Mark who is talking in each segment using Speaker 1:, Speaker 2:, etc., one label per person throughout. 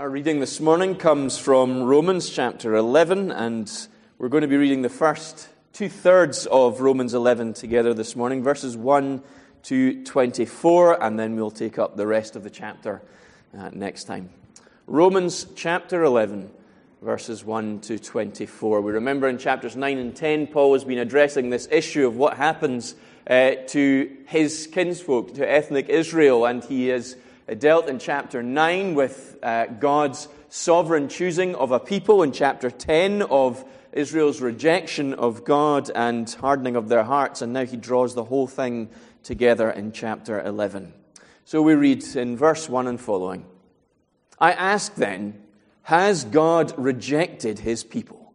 Speaker 1: Our reading this morning comes from Romans chapter 11, and we're going to be reading the first two thirds of Romans 11 together this morning, verses 1 to 24, and then we'll take up the rest of the chapter uh, next time. Romans chapter 11, verses 1 to 24. We remember in chapters 9 and 10, Paul has been addressing this issue of what happens uh, to his kinsfolk, to ethnic Israel, and he has dealt in chapter 9 with uh, God's sovereign choosing of a people, in chapter 10 of Israel's rejection of God and hardening of their hearts, and now he draws the whole thing together in chapter 11. So we read in verse 1 and following I ask then, has God rejected his people?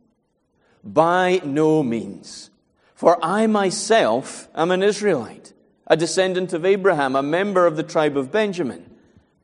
Speaker 1: By no means. For I myself am an Israelite, a descendant of Abraham, a member of the tribe of Benjamin.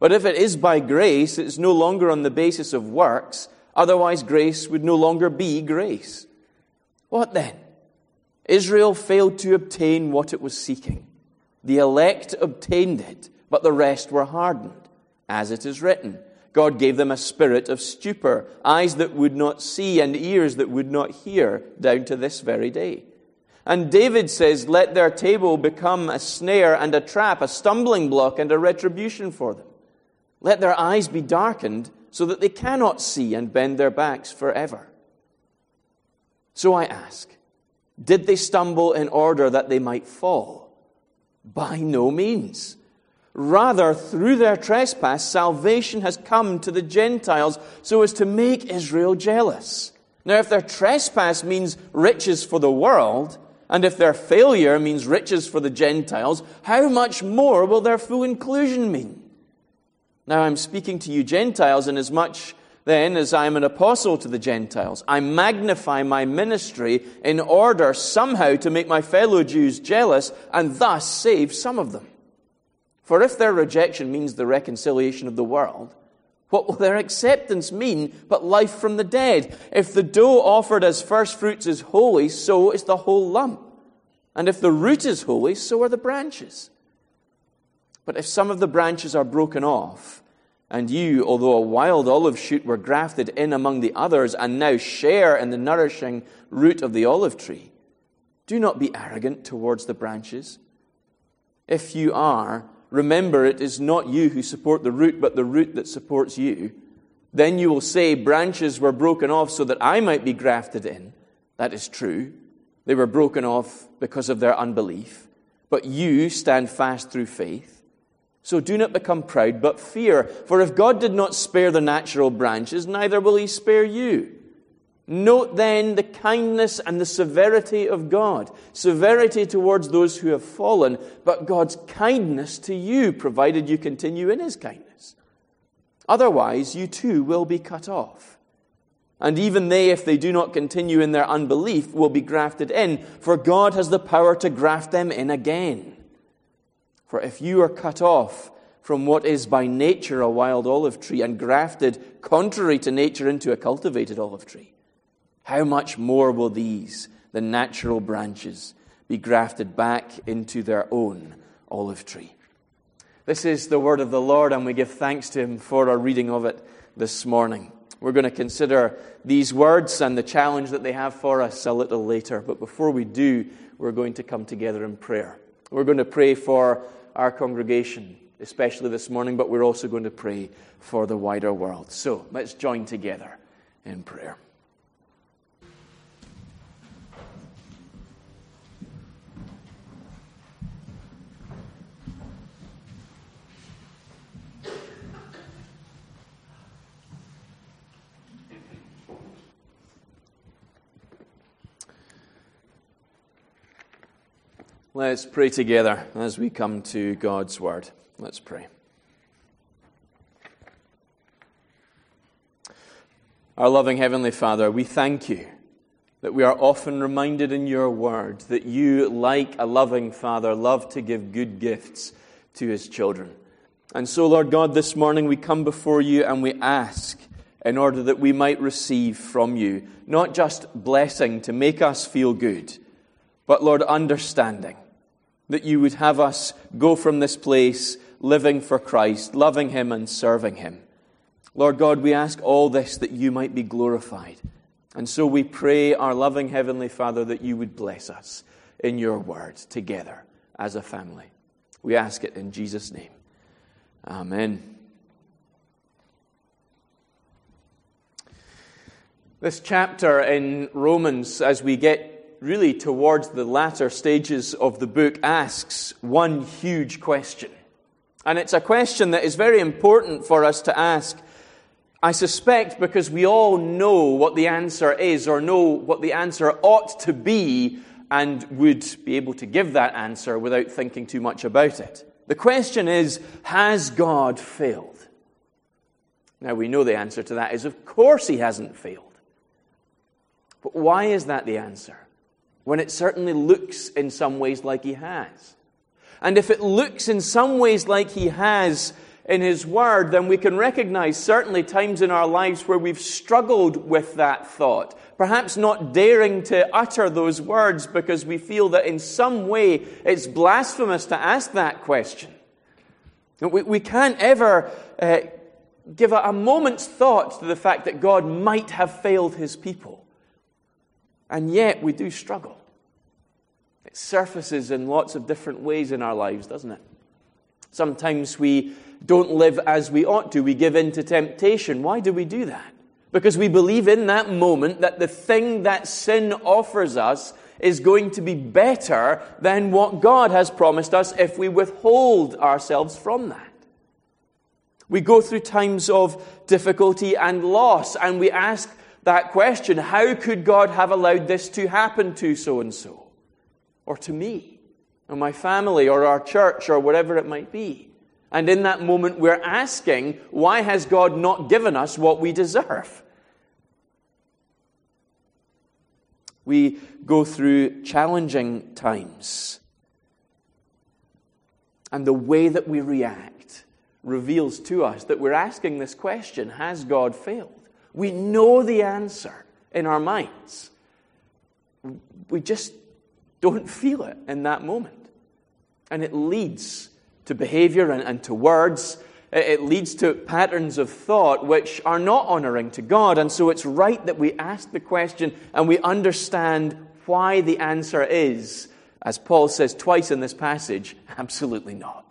Speaker 1: But if it is by grace, it's no longer on the basis of works, otherwise, grace would no longer be grace. What then? Israel failed to obtain what it was seeking. The elect obtained it, but the rest were hardened. As it is written, God gave them a spirit of stupor, eyes that would not see, and ears that would not hear, down to this very day. And David says, Let their table become a snare and a trap, a stumbling block and a retribution for them. Let their eyes be darkened so that they cannot see and bend their backs forever. So I ask, did they stumble in order that they might fall? By no means. Rather, through their trespass, salvation has come to the Gentiles so as to make Israel jealous. Now, if their trespass means riches for the world, and if their failure means riches for the Gentiles, how much more will their full inclusion mean? Now I'm speaking to you Gentiles, inasmuch then as I am an apostle to the Gentiles. I magnify my ministry in order somehow to make my fellow Jews jealous and thus save some of them. For if their rejection means the reconciliation of the world, what will their acceptance mean but life from the dead? If the dough offered as first fruits is holy, so is the whole lump. And if the root is holy, so are the branches. But if some of the branches are broken off, and you, although a wild olive shoot, were grafted in among the others, and now share in the nourishing root of the olive tree, do not be arrogant towards the branches. If you are, remember it is not you who support the root, but the root that supports you. Then you will say, Branches were broken off so that I might be grafted in. That is true. They were broken off because of their unbelief. But you stand fast through faith. So do not become proud, but fear. For if God did not spare the natural branches, neither will he spare you. Note then the kindness and the severity of God. Severity towards those who have fallen, but God's kindness to you, provided you continue in his kindness. Otherwise, you too will be cut off. And even they, if they do not continue in their unbelief, will be grafted in, for God has the power to graft them in again. For if you are cut off from what is by nature a wild olive tree and grafted contrary to nature into a cultivated olive tree, how much more will these, the natural branches, be grafted back into their own olive tree? This is the word of the Lord, and we give thanks to Him for our reading of it this morning. We're going to consider these words and the challenge that they have for us a little later. But before we do, we're going to come together in prayer. We're going to pray for our congregation, especially this morning, but we're also going to pray for the wider world. So let's join together in prayer. Let's pray together as we come to God's Word. Let's pray. Our loving Heavenly Father, we thank you that we are often reminded in your word that you, like a loving father, love to give good gifts to his children. And so, Lord God, this morning we come before you and we ask in order that we might receive from you not just blessing to make us feel good, but, Lord, understanding that you would have us go from this place living for Christ, loving him and serving him. Lord God, we ask all this that you might be glorified. And so we pray, our loving Heavenly Father, that you would bless us in your word together as a family. We ask it in Jesus' name. Amen. This chapter in Romans, as we get really towards the latter stages of the book, asks one huge question. And it's a question that is very important for us to ask I suspect because we all know what the answer is or know what the answer ought to be and would be able to give that answer without thinking too much about it. The question is Has God failed? Now we know the answer to that is of course he hasn't failed. But why is that the answer? When it certainly looks in some ways like he has. And if it looks in some ways like he has, in His Word, then we can recognize certainly times in our lives where we've struggled with that thought. Perhaps not daring to utter those words because we feel that in some way it's blasphemous to ask that question. We, we can't ever uh, give a, a moment's thought to the fact that God might have failed His people. And yet we do struggle. It surfaces in lots of different ways in our lives, doesn't it? Sometimes we don't live as we ought to. We give in to temptation. Why do we do that? Because we believe in that moment that the thing that sin offers us is going to be better than what God has promised us if we withhold ourselves from that. We go through times of difficulty and loss, and we ask that question how could God have allowed this to happen to so and so? Or to me, or my family, or our church, or whatever it might be? And in that moment, we're asking, why has God not given us what we deserve? We go through challenging times. And the way that we react reveals to us that we're asking this question Has God failed? We know the answer in our minds. We just don't feel it in that moment. And it leads to behavior and, and to words. It leads to patterns of thought which are not honoring to God. And so it's right that we ask the question and we understand why the answer is, as Paul says twice in this passage, absolutely not.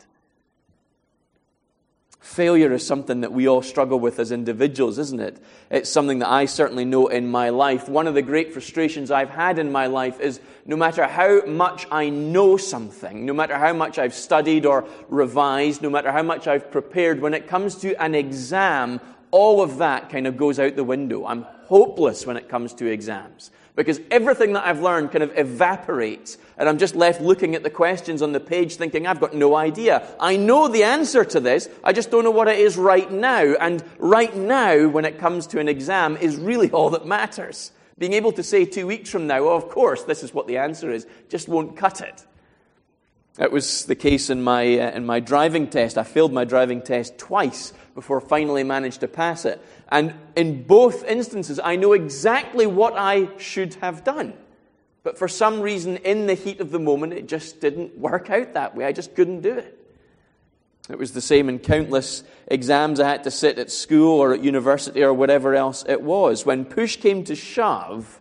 Speaker 1: Failure is something that we all struggle with as individuals, isn't it? It's something that I certainly know in my life. One of the great frustrations I've had in my life is no matter how much I know something, no matter how much I've studied or revised, no matter how much I've prepared, when it comes to an exam, all of that kind of goes out the window. I'm hopeless when it comes to exams because everything that I've learned kind of evaporates, and I'm just left looking at the questions on the page thinking, I've got no idea. I know the answer to this, I just don't know what it is right now. And right now, when it comes to an exam, is really all that matters. Being able to say two weeks from now, oh, of course, this is what the answer is, just won't cut it. That was the case in my, uh, in my driving test. I failed my driving test twice before finally managed to pass it. And in both instances, I know exactly what I should have done. But for some reason, in the heat of the moment, it just didn't work out that way. I just couldn't do it. It was the same in countless exams I had to sit at school or at university or whatever else it was. When push came to shove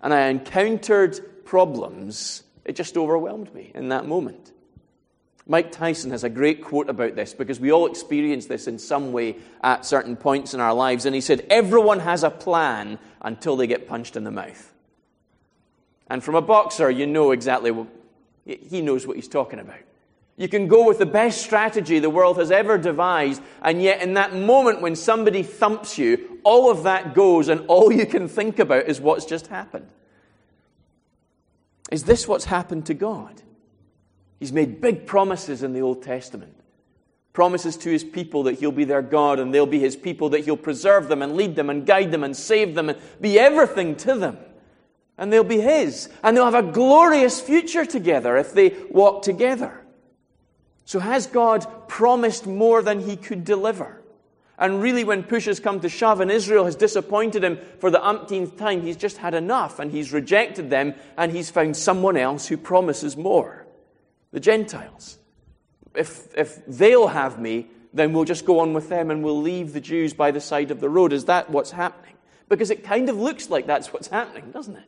Speaker 1: and I encountered problems, it just overwhelmed me in that moment. Mike Tyson has a great quote about this because we all experience this in some way at certain points in our lives. And he said, Everyone has a plan until they get punched in the mouth. And from a boxer, you know exactly what he knows what he's talking about. You can go with the best strategy the world has ever devised, and yet in that moment when somebody thumps you, all of that goes, and all you can think about is what's just happened. Is this what's happened to God? He's made big promises in the Old Testament. Promises to his people that he'll be their God and they'll be his people, that he'll preserve them and lead them and guide them and save them and be everything to them. and they'll be His. And they'll have a glorious future together if they walk together. So, has God promised more than He could deliver? And really, when push has come to shove and Israel has disappointed him for the umpteenth time, he's just had enough and he's rejected them and he's found someone else who promises more the Gentiles. If, if they'll have me, then we'll just go on with them and we'll leave the Jews by the side of the road. Is that what's happening? Because it kind of looks like that's what's happening, doesn't it?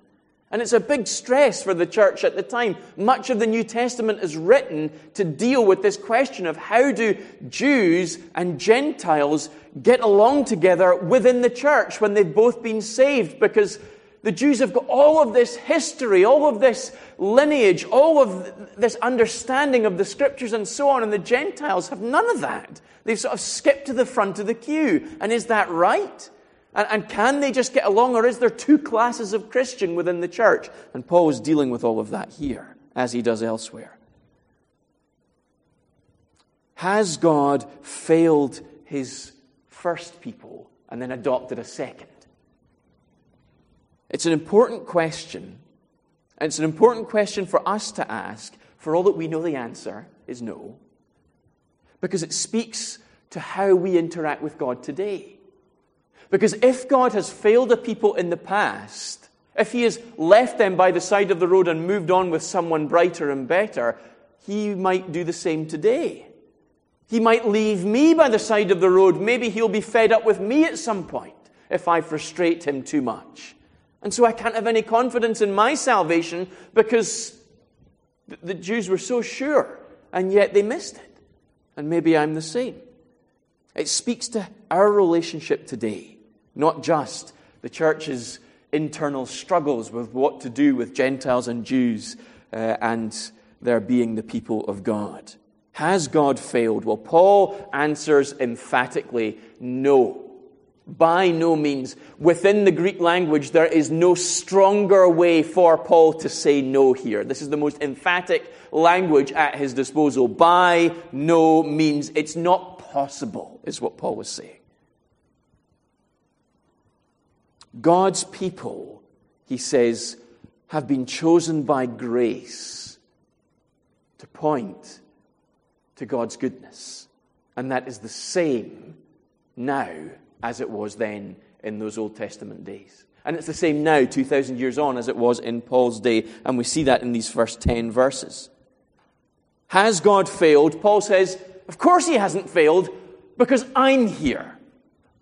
Speaker 1: And it's a big stress for the church at the time. Much of the New Testament is written to deal with this question of how do Jews and Gentiles get along together within the church when they've both been saved? Because the Jews have got all of this history, all of this lineage, all of this understanding of the scriptures and so on, and the Gentiles have none of that. They've sort of skipped to the front of the queue. And is that right? And, and, can they just get along, or is there two classes of Christian within the church? And Paul is dealing with all of that here, as he does elsewhere. Has God failed his first people and then adopted a second? It's an important question. And it's an important question for us to ask, for all that we know the answer is no. Because it speaks to how we interact with God today. Because if God has failed a people in the past, if He has left them by the side of the road and moved on with someone brighter and better, He might do the same today. He might leave me by the side of the road. Maybe He'll be fed up with me at some point if I frustrate Him too much. And so I can't have any confidence in my salvation because the Jews were so sure, and yet they missed it. And maybe I'm the same. It speaks to our relationship today not just the church's internal struggles with what to do with Gentiles and Jews uh, and their being the people of God. Has God failed? Well, Paul answers emphatically no. By no means. Within the Greek language, there is no stronger way for Paul to say no here. This is the most emphatic language at his disposal. By no means. It's not possible, is what Paul was saying. God's people, he says, have been chosen by grace to point to God's goodness. And that is the same now as it was then in those Old Testament days. And it's the same now, 2,000 years on, as it was in Paul's day. And we see that in these first 10 verses. Has God failed? Paul says, Of course he hasn't failed, because I'm here.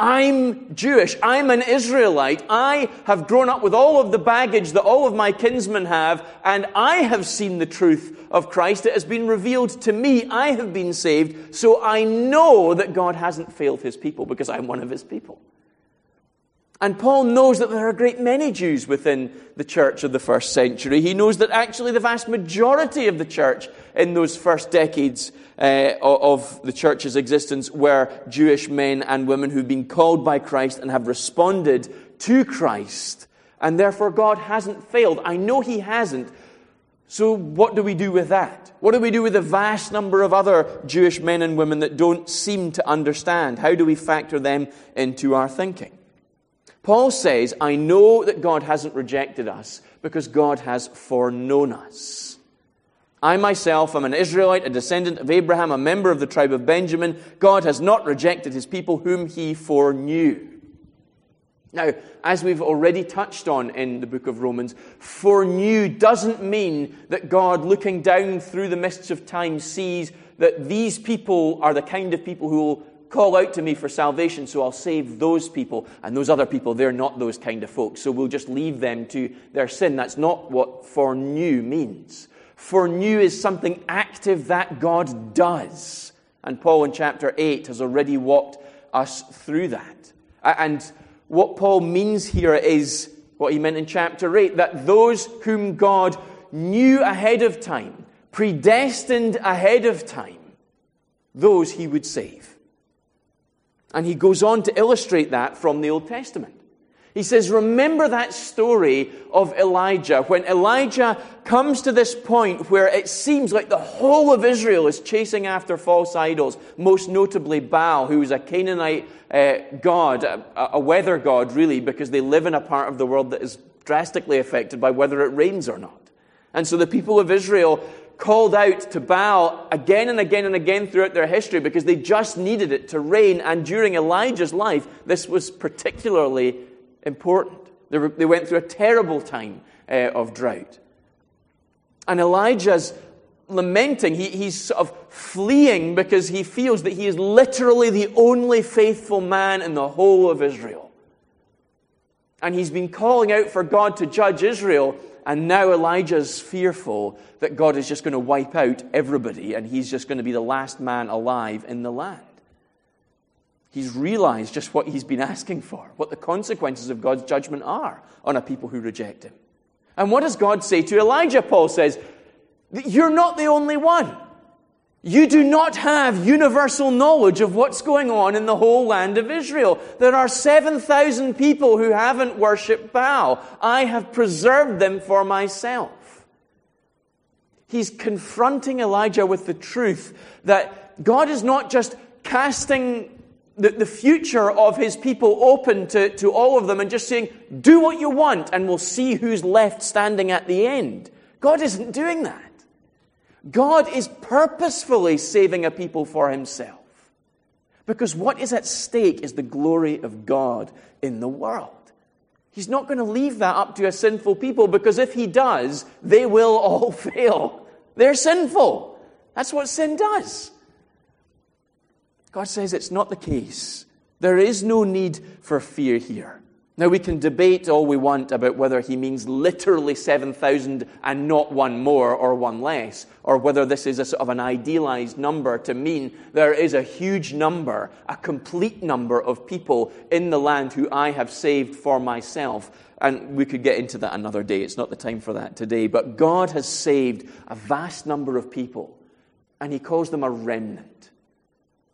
Speaker 1: I'm Jewish. I'm an Israelite. I have grown up with all of the baggage that all of my kinsmen have, and I have seen the truth of Christ. It has been revealed to me. I have been saved. So I know that God hasn't failed his people because I'm one of his people. And Paul knows that there are a great many Jews within the church of the first century. He knows that actually the vast majority of the church in those first decades uh, of the church's existence were Jewish men and women who've been called by Christ and have responded to Christ. And therefore, God hasn't failed. I know He hasn't. So, what do we do with that? What do we do with the vast number of other Jewish men and women that don't seem to understand? How do we factor them into our thinking? Paul says, I know that God hasn't rejected us because God has foreknown us. I myself am an Israelite, a descendant of Abraham, a member of the tribe of Benjamin. God has not rejected his people whom he foreknew. Now, as we've already touched on in the book of Romans, foreknew doesn't mean that God, looking down through the mists of time, sees that these people are the kind of people who will call out to me for salvation, so I'll save those people. And those other people, they're not those kind of folks. So we'll just leave them to their sin. That's not what foreknew means. Foreknew is something active that God does. And Paul in chapter 8 has already walked us through that. And what Paul means here is what he meant in chapter 8 that those whom God knew ahead of time, predestined ahead of time, those he would save. And he goes on to illustrate that from the Old Testament. He says, Remember that story of Elijah, when Elijah comes to this point where it seems like the whole of Israel is chasing after false idols, most notably Baal, who is a Canaanite uh, god, a, a weather god, really, because they live in a part of the world that is drastically affected by whether it rains or not. And so the people of Israel called out to Baal again and again and again throughout their history because they just needed it to rain. And during Elijah's life, this was particularly important. They, were, they went through a terrible time uh, of drought. And Elijah's lamenting, he, he's sort of fleeing because he feels that he is literally the only faithful man in the whole of Israel. And he's been calling out for God to judge Israel, and now Elijah's fearful that God is just going to wipe out everybody and he's just going to be the last man alive in the land. He's realized just what he's been asking for, what the consequences of God's judgment are on a people who reject him. And what does God say to Elijah? Paul says, You're not the only one. You do not have universal knowledge of what's going on in the whole land of Israel. There are 7,000 people who haven't worshipped Baal. I have preserved them for myself. He's confronting Elijah with the truth that God is not just casting the, the future of his people open to, to all of them and just saying, do what you want and we'll see who's left standing at the end. God isn't doing that. God is purposefully saving a people for himself. Because what is at stake is the glory of God in the world. He's not going to leave that up to a sinful people because if he does, they will all fail. They're sinful. That's what sin does. God says it's not the case. There is no need for fear here. Now, we can debate all we want about whether he means literally 7,000 and not one more or one less, or whether this is a sort of an idealized number to mean there is a huge number, a complete number of people in the land who I have saved for myself. And we could get into that another day. It's not the time for that today. But God has saved a vast number of people, and he calls them a remnant.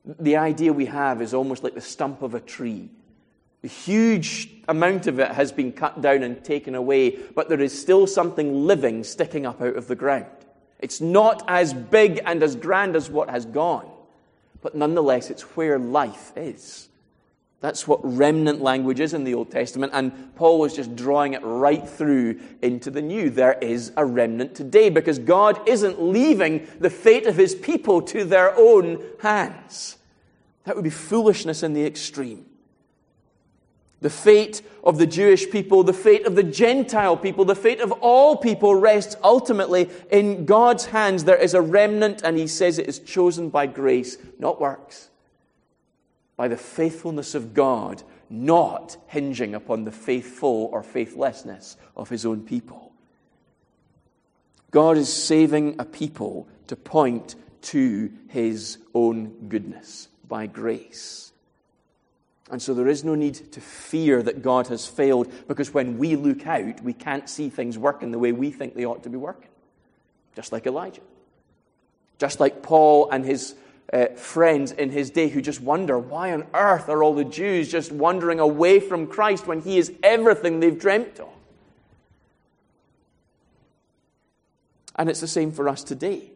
Speaker 1: The idea we have is almost like the stump of a tree a huge amount of it has been cut down and taken away, but there is still something living sticking up out of the ground. It's not as big and as grand as what has gone, but nonetheless, it's where life is. That's what remnant language is in the Old Testament, and Paul was just drawing it right through into the New. There is a remnant today because God isn't leaving the fate of his people to their own hands. That would be foolishness in the extreme. The fate of the Jewish people, the fate of the Gentile people, the fate of all people rests ultimately in God's hands. There is a remnant, and He says it is chosen by grace, not works, by the faithfulness of God, not hinging upon the faithful or faithlessness of His own people. God is saving a people to point to His own goodness by grace. And so there is no need to fear that God has failed because when we look out, we can't see things working the way we think they ought to be working. Just like Elijah. Just like Paul and his uh, friends in his day who just wonder why on earth are all the Jews just wandering away from Christ when he is everything they've dreamt of? And it's the same for us today.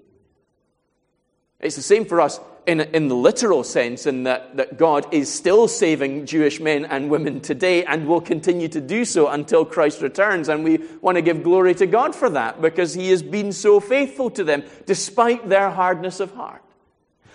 Speaker 1: It's the same for us in, in the literal sense, in that, that God is still saving Jewish men and women today and will continue to do so until Christ returns. And we want to give glory to God for that because He has been so faithful to them despite their hardness of heart.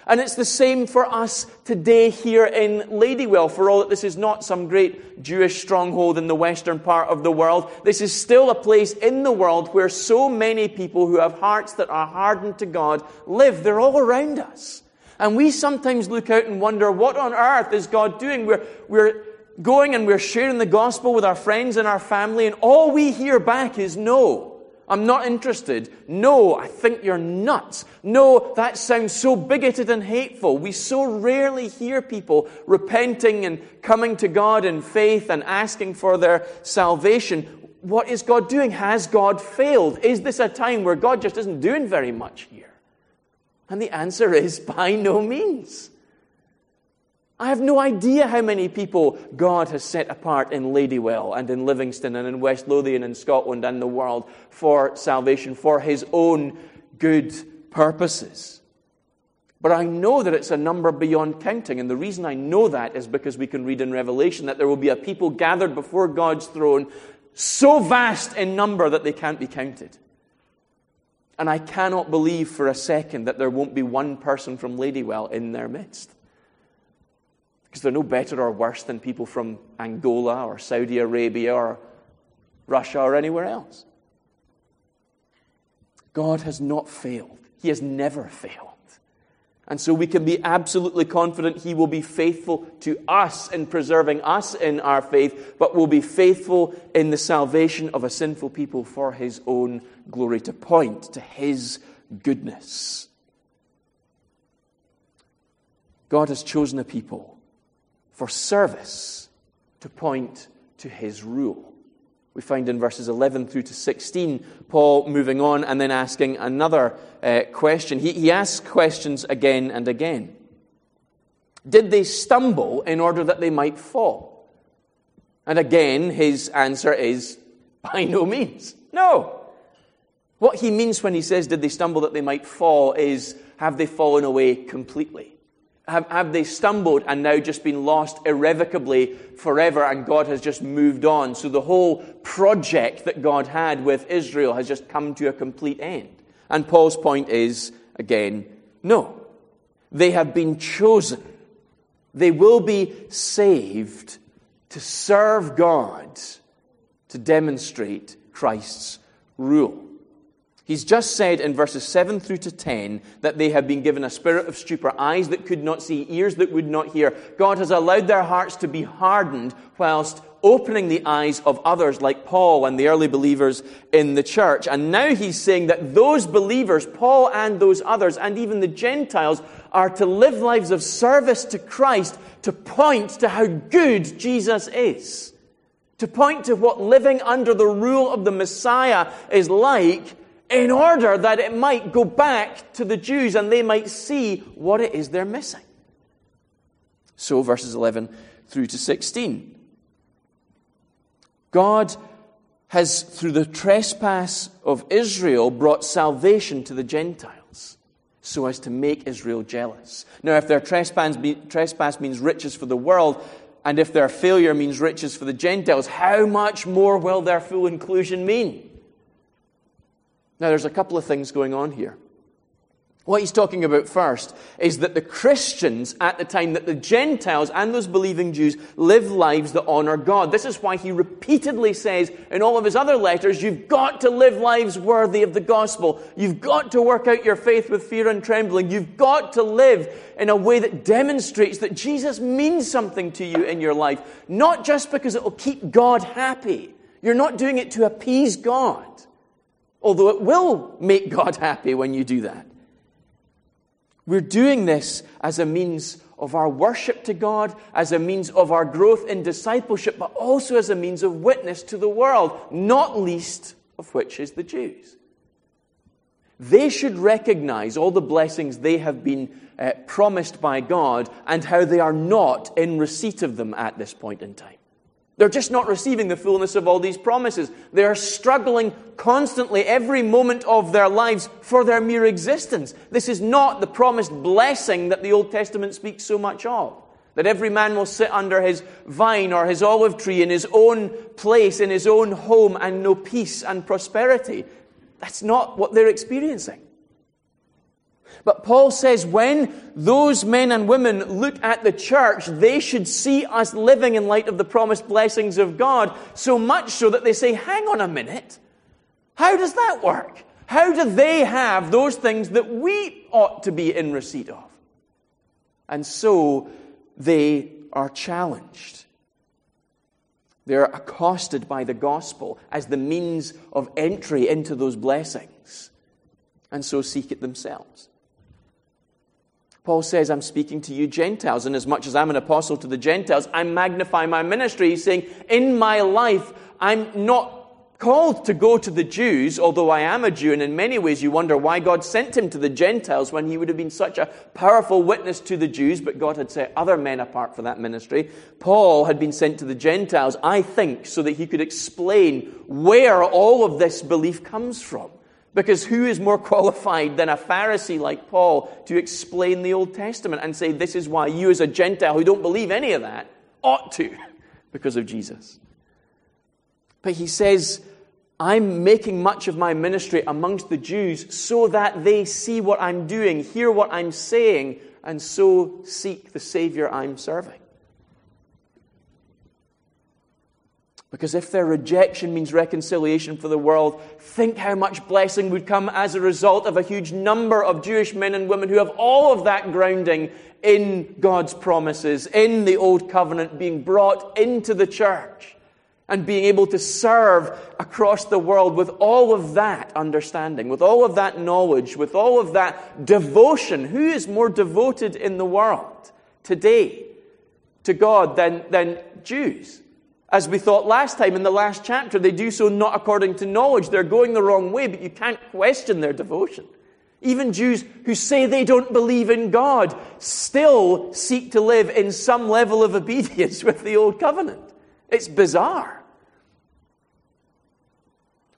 Speaker 1: And it's the same for us today here in Ladywell, for all that this is not some great Jewish stronghold in the western part of the world. This is still a place in the world where so many people who have hearts that are hardened to God live. They're all around us. And we sometimes look out and wonder, what on earth is God doing? We're, we're going and we're sharing the gospel with our friends and our family, and all we hear back is no. I'm not interested. No, I think you're nuts. No, that sounds so bigoted and hateful. We so rarely hear people repenting and coming to God in faith and asking for their salvation. What is God doing? Has God failed? Is this a time where God just isn't doing very much here? And the answer is by no means. I have no idea how many people God has set apart in Ladywell and in Livingston and in West Lothian and Scotland and the world for salvation, for His own good purposes. But I know that it's a number beyond counting. And the reason I know that is because we can read in Revelation that there will be a people gathered before God's throne so vast in number that they can't be counted. And I cannot believe for a second that there won't be one person from Ladywell in their midst. Because they're no better or worse than people from Angola or Saudi Arabia or Russia or anywhere else. God has not failed, He has never failed. And so we can be absolutely confident He will be faithful to us in preserving us in our faith, but will be faithful in the salvation of a sinful people for His own glory, to point to His goodness. God has chosen a people for service to point to His rule. We find in verses 11 through to 16, Paul moving on and then asking another uh, question. He, he asks questions again and again. Did they stumble in order that they might fall? And again, his answer is by no means. No. What he means when he says, Did they stumble that they might fall, is have they fallen away completely? Have, have they stumbled and now just been lost irrevocably forever and God has just moved on? So the whole project that God had with Israel has just come to a complete end. And Paul's point is, again, no. They have been chosen. They will be saved to serve God, to demonstrate Christ's rule. He's just said in verses 7 through to 10 that they have been given a spirit of stupor, eyes that could not see, ears that would not hear. God has allowed their hearts to be hardened whilst opening the eyes of others like Paul and the early believers in the church. And now he's saying that those believers, Paul and those others, and even the Gentiles, are to live lives of service to Christ to point to how good Jesus is. To point to what living under the rule of the Messiah is like in order that it might go back to the Jews and they might see what it is they're missing. So, verses 11 through to 16. God has, through the trespass of Israel, brought salvation to the Gentiles so as to make Israel jealous. Now, if their trespass, trespass means riches for the world, and if their failure means riches for the Gentiles, how much more will their full inclusion mean? Now, there's a couple of things going on here. What he's talking about first is that the Christians at the time, that the Gentiles and those believing Jews live lives that honor God. This is why he repeatedly says in all of his other letters, you've got to live lives worthy of the gospel. You've got to work out your faith with fear and trembling. You've got to live in a way that demonstrates that Jesus means something to you in your life, not just because it will keep God happy. You're not doing it to appease God although it will make God happy when you do that. We're doing this as a means of our worship to God, as a means of our growth in discipleship, but also as a means of witness to the world, not least of which is the Jews. They should recognize all the blessings they have been uh, promised by God and how they are not in receipt of them at this point in time. They're just not receiving the fullness of all these promises. They are struggling constantly, every moment of their lives, for their mere existence. This is not the promised blessing that the Old Testament speaks so much of. That every man will sit under his vine or his olive tree in his own place, in his own home, and know peace and prosperity. That's not what they're experiencing. But Paul says when those men and women look at the church, they should see us living in light of the promised blessings of God, so much so that they say, hang on a minute. How does that work? How do they have those things that we ought to be in receipt of? And so they are challenged. They're accosted by the gospel as the means of entry into those blessings, and so seek it themselves. Paul says, I'm speaking to you Gentiles, and as much as I'm an apostle to the Gentiles, I magnify my ministry. He's saying, in my life, I'm not called to go to the Jews, although I am a Jew, and in many ways you wonder why God sent him to the Gentiles when he would have been such a powerful witness to the Jews, but God had set other men apart for that ministry. Paul had been sent to the Gentiles, I think, so that he could explain where all of this belief comes from. Because who is more qualified than a Pharisee like Paul to explain the Old Testament and say, this is why you, as a Gentile who don't believe any of that, ought to, because of Jesus? But he says, I'm making much of my ministry amongst the Jews so that they see what I'm doing, hear what I'm saying, and so seek the Savior I'm serving. Because if their rejection means reconciliation for the world, think how much blessing would come as a result of a huge number of Jewish men and women who have all of that grounding in God's promises, in the Old Covenant, being brought into the church and being able to serve across the world with all of that understanding, with all of that knowledge, with all of that devotion. Who is more devoted in the world today to God than, than Jews? As we thought last time in the last chapter, they do so not according to knowledge. They're going the wrong way, but you can't question their devotion. Even Jews who say they don't believe in God still seek to live in some level of obedience with the Old Covenant. It's bizarre.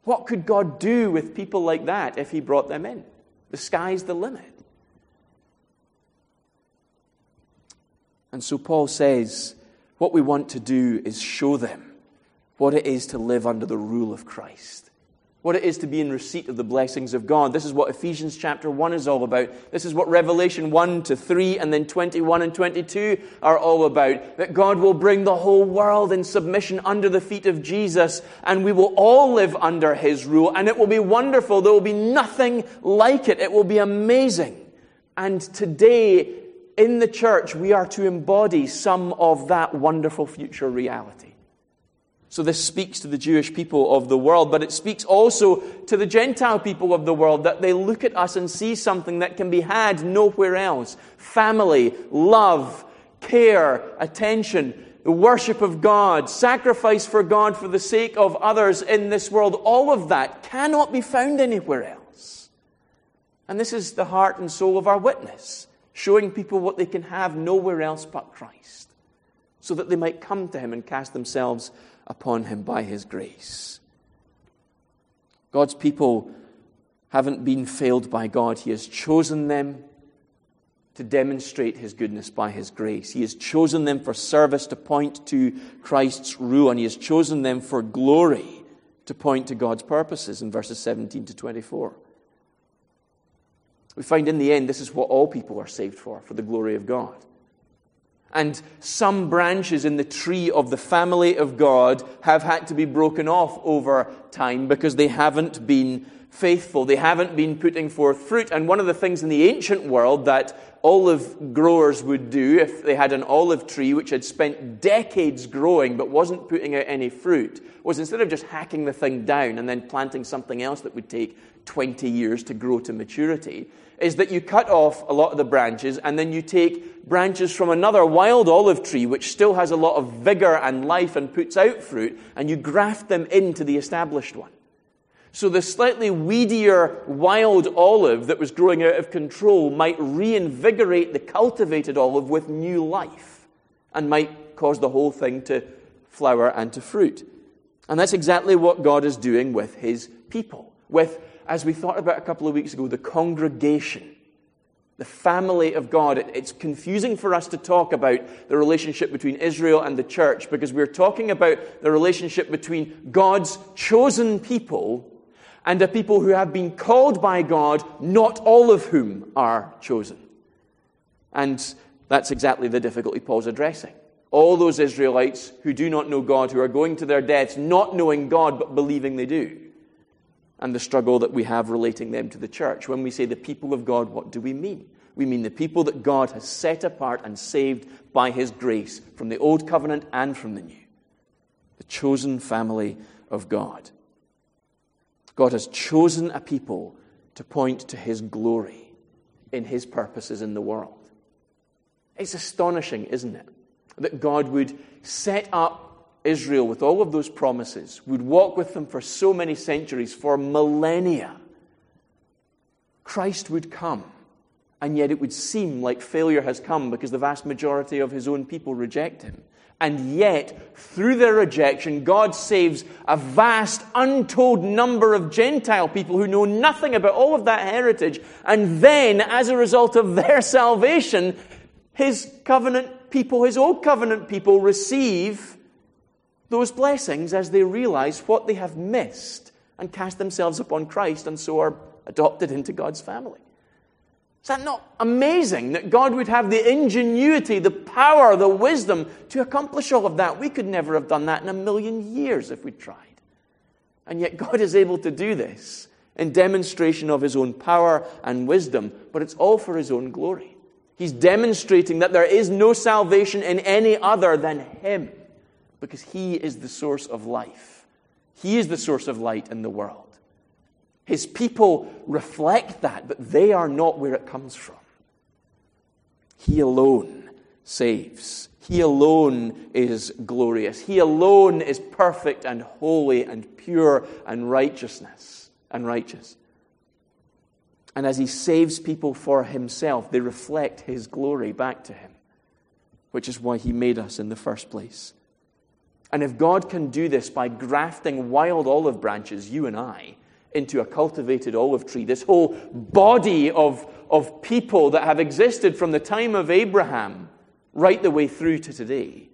Speaker 1: What could God do with people like that if He brought them in? The sky's the limit. And so Paul says, what we want to do is show them what it is to live under the rule of Christ, what it is to be in receipt of the blessings of God. This is what Ephesians chapter 1 is all about. This is what Revelation 1 to 3 and then 21 and 22 are all about. That God will bring the whole world in submission under the feet of Jesus, and we will all live under his rule, and it will be wonderful. There will be nothing like it. It will be amazing. And today, in the church, we are to embody some of that wonderful future reality. So, this speaks to the Jewish people of the world, but it speaks also to the Gentile people of the world that they look at us and see something that can be had nowhere else family, love, care, attention, the worship of God, sacrifice for God for the sake of others in this world. All of that cannot be found anywhere else. And this is the heart and soul of our witness showing people what they can have nowhere else but Christ, so that they might come to Him and cast themselves upon Him by His grace. God's people haven't been failed by God, He has chosen them to demonstrate His goodness by His grace. He has chosen them for service to point to Christ's rule, and He has chosen them for glory to point to God's purposes in verses 17 to 24. We find in the end this is what all people are saved for, for the glory of God. And some branches in the tree of the family of God have had to be broken off over time because they haven't been faithful. They haven't been putting forth fruit. And one of the things in the ancient world that olive growers would do if they had an olive tree which had spent decades growing but wasn't putting out any fruit was instead of just hacking the thing down and then planting something else that would take 20 years to grow to maturity, is that you cut off a lot of the branches and then you take branches from another wild olive tree which still has a lot of vigor and life and puts out fruit and you graft them into the established one. So the slightly weedier wild olive that was growing out of control might reinvigorate the cultivated olive with new life and might cause the whole thing to flower and to fruit. And that's exactly what God is doing with his people, with as we thought about a couple of weeks ago, the congregation, the family of God. It's confusing for us to talk about the relationship between Israel and the church because we're talking about the relationship between God's chosen people and a people who have been called by God, not all of whom are chosen. And that's exactly the difficulty Paul's addressing. All those Israelites who do not know God, who are going to their deaths not knowing God but believing they do and the struggle that we have relating them to the church. When we say the people of God, what do we mean? We mean the people that God has set apart and saved by his grace from the old covenant and from the new. The chosen family of God. God has chosen a people to point to his glory in his purposes in the world. It's astonishing, isn't it? That God would set up Israel, with all of those promises, would walk with them for so many centuries, for millennia, Christ would come. And yet it would seem like failure has come because the vast majority of his own people reject him. And yet, through their rejection, God saves a vast, untold number of Gentile people who know nothing about all of that heritage. And then, as a result of their salvation, his covenant people, his old covenant people, receive those blessings as they realize what they have missed and cast themselves upon Christ and so are adopted into God's family. Is that not amazing that God would have the ingenuity, the power, the wisdom to accomplish all of that? We could never have done that in a million years if we tried. And yet God is able to do this in demonstration of his own power and wisdom, but it's all for his own glory. He's demonstrating that there is no salvation in any other than him because he is the source of life. He is the source of light in the world. His people reflect that, but they are not where it comes from. He alone saves. He alone is glorious. He alone is perfect and holy and pure and righteousness and righteous. And as he saves people for himself, they reflect his glory back to him, which is why he made us in the first place. And if God can do this by grafting wild olive branches, you and I, into a cultivated olive tree, this whole body of, of people that have existed from the time of Abraham right the way through to today,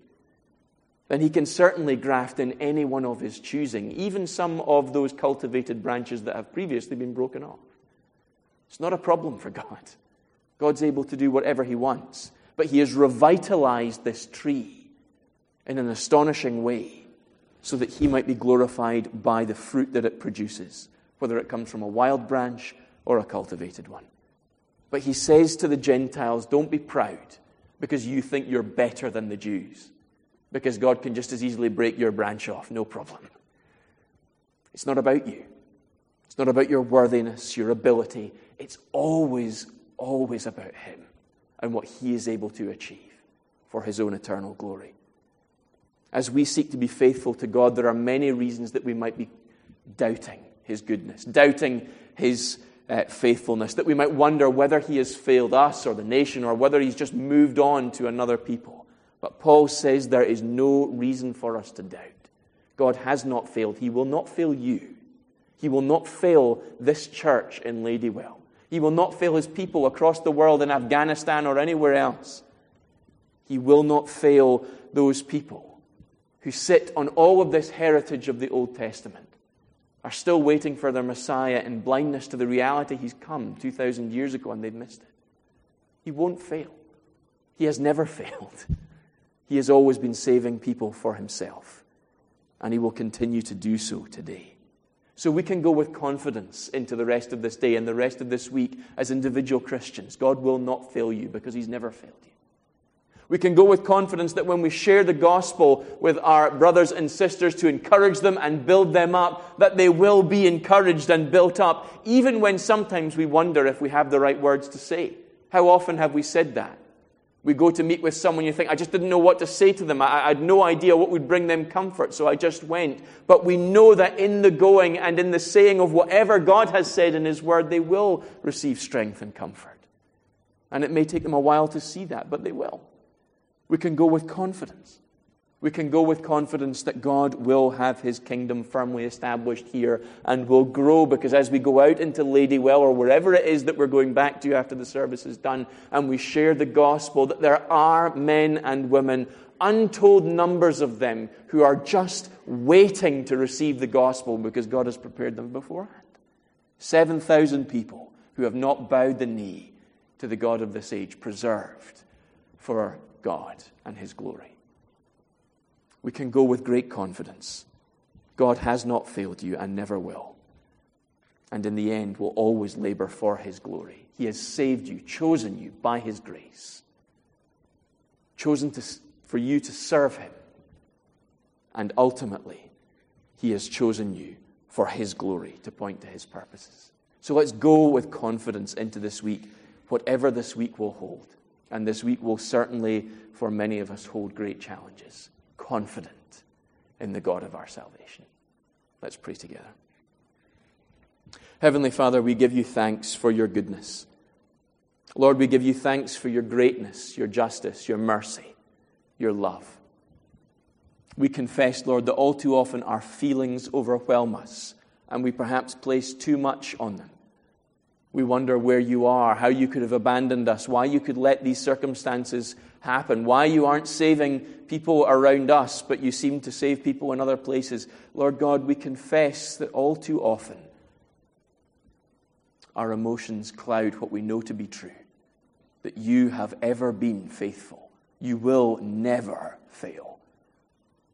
Speaker 1: then he can certainly graft in any one of his choosing, even some of those cultivated branches that have previously been broken off. It's not a problem for God. God's able to do whatever he wants, but he has revitalized this tree in an astonishing way so that he might be glorified by the fruit that it produces whether it comes from a wild branch or a cultivated one. But he says to the Gentiles, Don't be proud because you think you're better than the Jews, because God can just as easily break your branch off, no problem. It's not about you, it's not about your worthiness, your ability. It's always, always about Him and what He is able to achieve for His own eternal glory. As we seek to be faithful to God, there are many reasons that we might be doubting his goodness, doubting his uh, faithfulness, that we might wonder whether he has failed us or the nation or whether he's just moved on to another people. But Paul says there is no reason for us to doubt. God has not failed. He will not fail you. He will not fail this church in Ladywell. He will not fail his people across the world in Afghanistan or anywhere else. He will not fail those people who sit on all of this heritage of the Old Testament are still waiting for their Messiah in blindness to the reality he's come 2,000 years ago and they've missed it. He won't fail. He has never failed. He has always been saving people for himself, and he will continue to do so today. So we can go with confidence into the rest of this day and the rest of this week as individual Christians. God will not fail you because he's never failed you. We can go with confidence that when we share the gospel with our brothers and sisters to encourage them and build them up, that they will be encouraged and built up, even when sometimes we wonder if we have the right words to say. How often have we said that? We go to meet with someone, you think, I just didn't know what to say to them. I, I had no idea what would bring them comfort, so I just went. But we know that in the going and in the saying of whatever God has said in His Word, they will receive strength and comfort. And it may take them a while to see that, but they will. We can go with confidence. We can go with confidence that God will have his kingdom firmly established here and will grow because as we go out into Ladywell or wherever it is that we're going back to after the service is done and we share the gospel, that there are men and women, untold numbers of them, who are just waiting to receive the gospel because God has prepared them beforehand. 7,000 people who have not bowed the knee to the God of this age, preserved for God and His glory. We can go with great confidence. God has not failed you and never will. And in the end, will always labor for His glory. He has saved you, chosen you by His grace, chosen to, for you to serve Him. And ultimately, He has chosen you for His glory to point to His purposes. So let's go with confidence into this week, whatever this week will hold. And this week will certainly, for many of us, hold great challenges. Confident in the God of our salvation. Let's pray together. Heavenly Father, we give you thanks for your goodness. Lord, we give you thanks for your greatness, your justice, your mercy, your love. We confess, Lord, that all too often our feelings overwhelm us and we perhaps place too much on them. We wonder where you are, how you could have abandoned us, why you could let these circumstances happen, why you aren't saving people around us, but you seem to save people in other places. Lord God, we confess that all too often our emotions cloud what we know to be true that you have ever been faithful. You will never fail.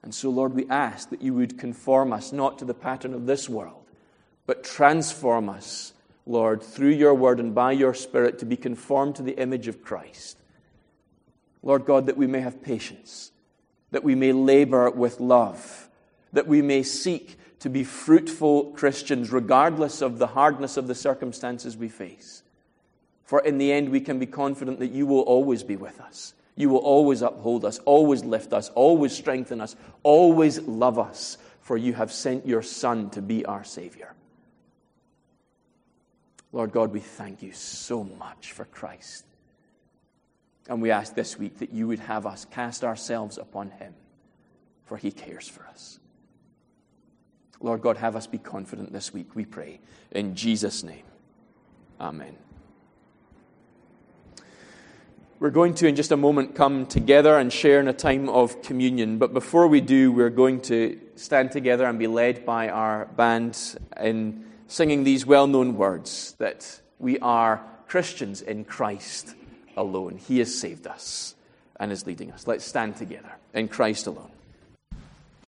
Speaker 1: And so, Lord, we ask that you would conform us not to the pattern of this world, but transform us, Lord, through your word and by your Spirit to be conformed to the image of Christ. Lord God, that we may have patience, that we may labor with love, that we may seek to be fruitful Christians regardless of the hardness of the circumstances we face. For in the end, we can be confident that you will always be with us. You will always uphold us, always lift us, always strengthen us, always love us, for you have sent your Son to be our Savior. Lord God, we thank you so much for Christ. And we ask this week that you would have us cast ourselves upon him, for he cares for us. Lord God, have us be confident this week, we pray. In Jesus' name. Amen. We're going to, in just a moment, come together and share in a time of communion. But before we do, we're going to stand together and be led by our band in singing these well known words that we are Christians in Christ alone. He has saved us and is leading us. Let's stand together in Christ alone.